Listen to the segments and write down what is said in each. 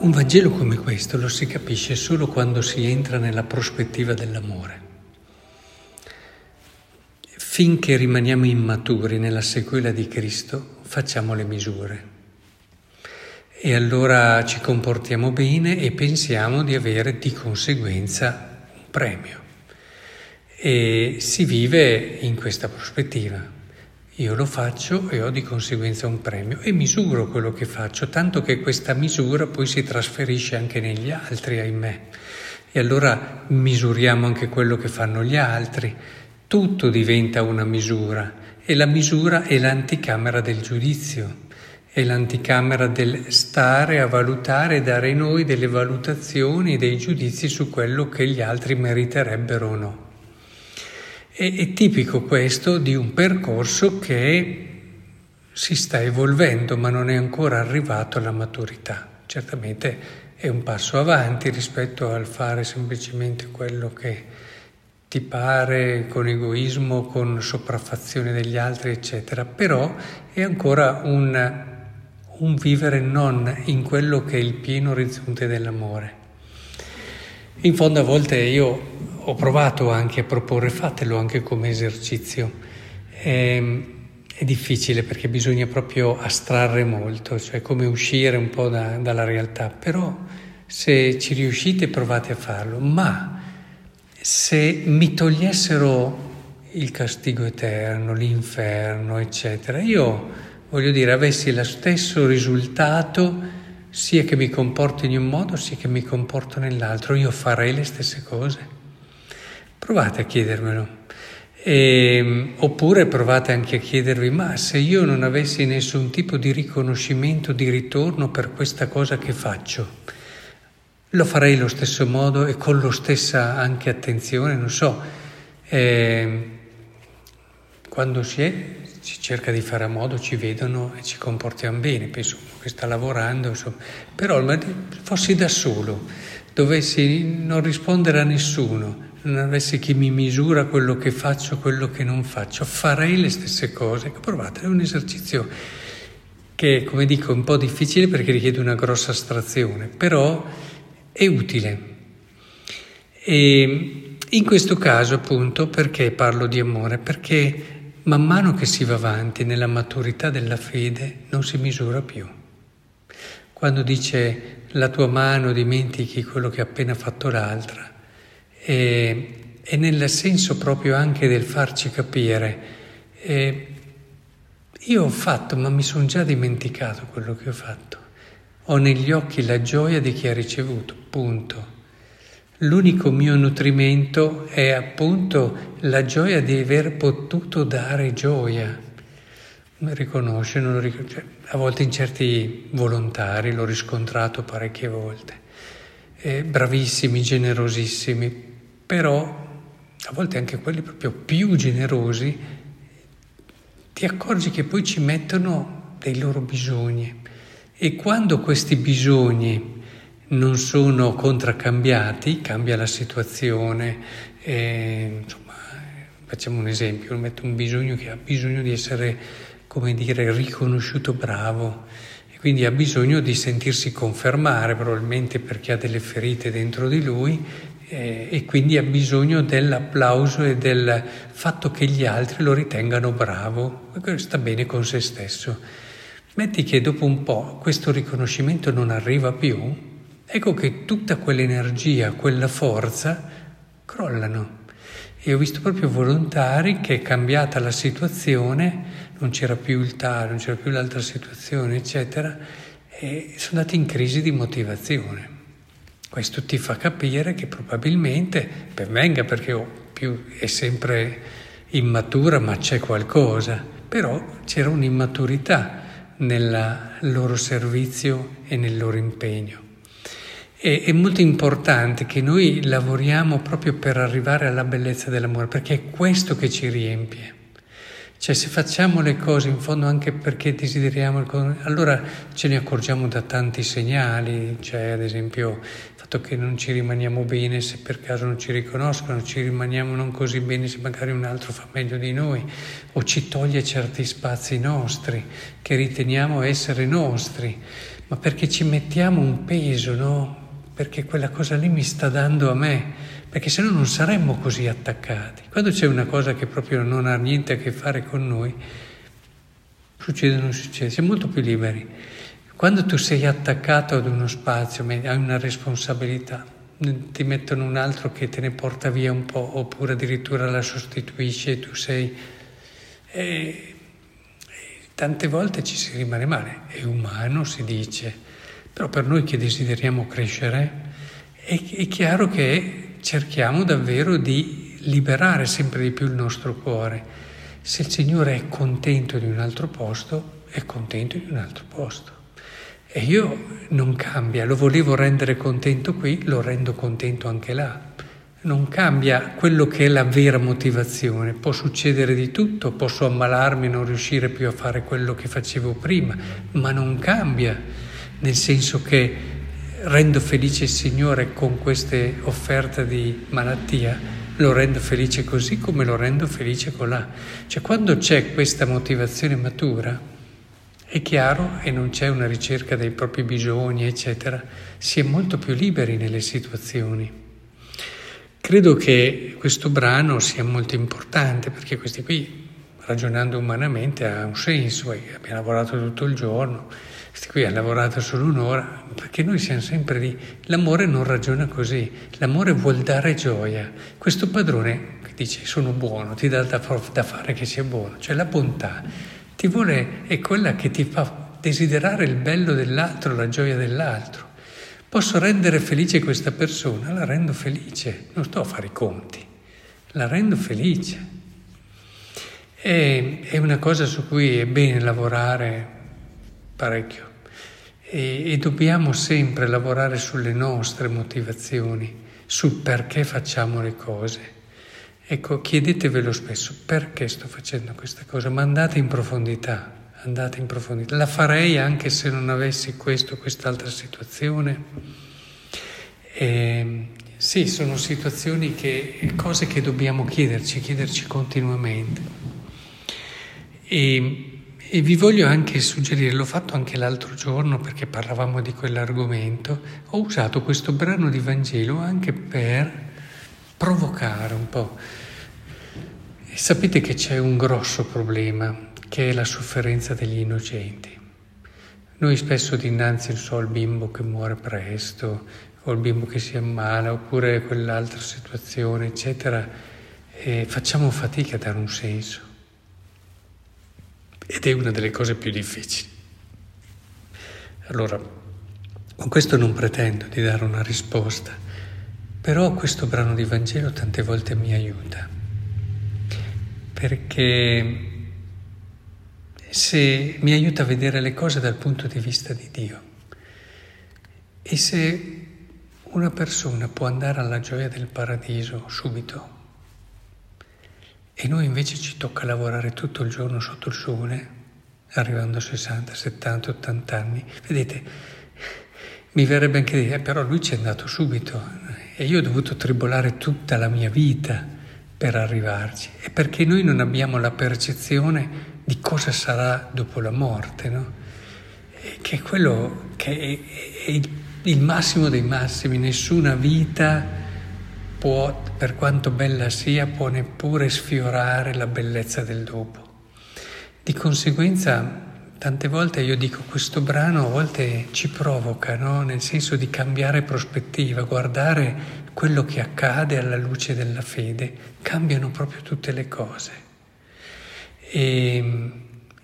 Un Vangelo come questo lo si capisce solo quando si entra nella prospettiva dell'amore. Finché rimaniamo immaturi nella sequela di Cristo, facciamo le misure. E allora ci comportiamo bene e pensiamo di avere di conseguenza un premio. E si vive in questa prospettiva. Io lo faccio e ho di conseguenza un premio e misuro quello che faccio, tanto che questa misura poi si trasferisce anche negli altri, ahimè. E allora misuriamo anche quello che fanno gli altri. Tutto diventa una misura e la misura è l'anticamera del giudizio, è l'anticamera del stare a valutare e dare noi delle valutazioni e dei giudizi su quello che gli altri meriterebbero o no. È, è tipico questo di un percorso che si sta evolvendo ma non è ancora arrivato alla maturità. Certamente è un passo avanti rispetto al fare semplicemente quello che ti pare con egoismo, con sopraffazione degli altri, eccetera, però è ancora un, un vivere non in quello che è il pieno orizzonte dell'amore. In fondo a volte io ho provato anche a proporre, fatelo anche come esercizio. È, ehm, è difficile perché bisogna proprio astrarre molto, cioè come uscire un po' da, dalla realtà, però se ci riuscite provate a farlo, ma se mi togliessero il castigo eterno, l'inferno, eccetera, io voglio dire, avessi lo stesso risultato sia che mi comporto in un modo sia che mi comporto nell'altro, io farei le stesse cose. Provate a chiedermelo. E, ehm, oppure provate anche a chiedervi, ma se io non avessi nessun tipo di riconoscimento, di ritorno per questa cosa che faccio, lo farei allo stesso modo e con la stessa anche attenzione, non so, eh, quando si è, si cerca di fare a modo, ci vedono e ci comportiamo bene, penso che sta lavorando, insomma. però fossi da solo, dovessi non rispondere a nessuno, non avessi chi mi misura quello che faccio, quello che non faccio, farei le stesse cose. Provate, è un esercizio che, come dico, è un po' difficile perché richiede una grossa astrazione, però è utile. E in questo caso, appunto, perché parlo di amore? Perché man mano che si va avanti nella maturità della fede non si misura più. Quando dice la tua mano dimentichi quello che ha appena fatto l'altra, e, e nel senso proprio anche del farci capire. E io ho fatto, ma mi sono già dimenticato quello che ho fatto. Ho negli occhi la gioia di chi ha ricevuto, punto. L'unico mio nutrimento è appunto la gioia di aver potuto dare gioia. Riconosce, non lo riconosce. Cioè, a volte in certi volontari l'ho riscontrato parecchie volte. Eh, bravissimi, generosissimi, però a volte anche quelli proprio più generosi ti accorgi che poi ci mettono dei loro bisogni e quando questi bisogni non sono contraccambiati, cambia la situazione. E, insomma, facciamo un esempio, metto un bisogno che ha bisogno di essere, come dire, riconosciuto bravo e quindi ha bisogno di sentirsi confermare, probabilmente perché ha delle ferite dentro di lui eh, e quindi ha bisogno dell'applauso e del fatto che gli altri lo ritengano bravo, sta bene con se stesso. Metti che dopo un po' questo riconoscimento non arriva più, ecco che tutta quell'energia, quella forza crollano. E ho visto proprio volontari che cambiata la situazione, non c'era più il tale, non c'era più l'altra situazione, eccetera, e sono andati in crisi di motivazione. Questo ti fa capire che probabilmente, ben venga perché oh, più è sempre immatura, ma c'è qualcosa, però c'era un'immaturità nel loro servizio e nel loro impegno. E, è molto importante che noi lavoriamo proprio per arrivare alla bellezza dell'amore, perché è questo che ci riempie. Cioè se facciamo le cose in fondo anche perché desideriamo, allora ce ne accorgiamo da tanti segnali, cioè ad esempio fatto che non ci rimaniamo bene se per caso non ci riconoscono, ci rimaniamo non così bene se magari un altro fa meglio di noi o ci toglie certi spazi nostri che riteniamo essere nostri. ma perché ci mettiamo un peso, no? Perché quella cosa lì mi sta dando a me, perché se no non saremmo così attaccati. Quando c'è una cosa che proprio non ha niente a che fare con noi, succede o non succede, siamo molto più liberi. Quando tu sei attaccato ad uno spazio, hai una responsabilità, ti mettono un altro che te ne porta via un po', oppure addirittura la sostituisce e tu sei... E, tante volte ci si rimane male, è umano si dice, però per noi che desideriamo crescere è, è chiaro che cerchiamo davvero di liberare sempre di più il nostro cuore. Se il Signore è contento di un altro posto, è contento di un altro posto. E io non cambia, lo volevo rendere contento qui, lo rendo contento anche là. Non cambia quello che è la vera motivazione. Può succedere di tutto, posso ammalarmi e non riuscire più a fare quello che facevo prima, ma non cambia, nel senso che rendo felice il Signore con queste offerte di malattia, lo rendo felice così come lo rendo felice colà. Cioè quando c'è questa motivazione matura, è chiaro e non c'è una ricerca dei propri bisogni, eccetera, si è molto più liberi nelle situazioni. Credo che questo brano sia molto importante perché questi qui, ragionando umanamente, ha un senso. Abbiamo lavorato tutto il giorno, questi qui hanno lavorato solo un'ora, perché noi siamo sempre lì. L'amore non ragiona così, l'amore vuol dare gioia. Questo padrone che dice sono buono, ti dà da, da fare che sia buono, cioè la bontà ti vuole, è quella che ti fa desiderare il bello dell'altro, la gioia dell'altro. Posso rendere felice questa persona, la rendo felice, non sto a fare i conti, la rendo felice. E, è una cosa su cui è bene lavorare parecchio e, e dobbiamo sempre lavorare sulle nostre motivazioni, sul perché facciamo le cose. Ecco, chiedetevelo spesso, perché sto facendo questa cosa? Ma andate in profondità, andate in profondità. La farei anche se non avessi questo quest'altra situazione. E, ehm, sì, sono situazioni che, cose che dobbiamo chiederci, chiederci continuamente. E, e vi voglio anche suggerire, l'ho fatto anche l'altro giorno perché parlavamo di quell'argomento, ho usato questo brano di Vangelo anche per provocare un po'. E sapete che c'è un grosso problema, che è la sofferenza degli innocenti. Noi spesso dinanzi so, al bimbo che muore presto, o il bimbo che si ammala, oppure quell'altra situazione, eccetera, e facciamo fatica a dare un senso. Ed è una delle cose più difficili. Allora, con questo non pretendo di dare una risposta, però questo brano di Vangelo tante volte mi aiuta, perché se mi aiuta a vedere le cose dal punto di vista di Dio. E se una persona può andare alla gioia del paradiso subito e noi invece ci tocca lavorare tutto il giorno sotto il sole, arrivando a 60, 70, 80 anni, vedete, mi verrebbe anche dire, eh, però lui ci è andato subito, e io ho dovuto tribolare tutta la mia vita per arrivarci. E perché noi non abbiamo la percezione di cosa sarà dopo la morte, no? Che è quello che è, è il massimo dei massimi. Nessuna vita può, per quanto bella sia, può neppure sfiorare la bellezza del dopo. Di conseguenza Tante volte io dico questo brano a volte ci provoca, no? nel senso di cambiare prospettiva, guardare quello che accade alla luce della fede, cambiano proprio tutte le cose. E,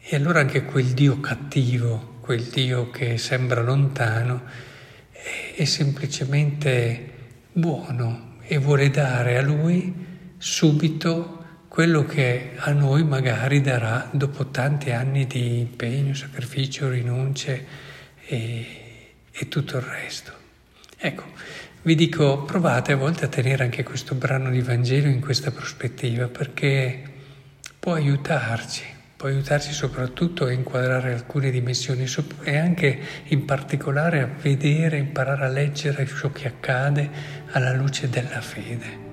e allora anche quel Dio cattivo, quel Dio che sembra lontano, è, è semplicemente buono e vuole dare a Lui subito quello che a noi magari darà dopo tanti anni di impegno, sacrificio, rinunce e, e tutto il resto. Ecco, vi dico, provate a volte a tenere anche questo brano di Vangelo in questa prospettiva perché può aiutarci, può aiutarci soprattutto a inquadrare alcune dimensioni e anche in particolare a vedere, imparare a leggere ciò che accade alla luce della fede.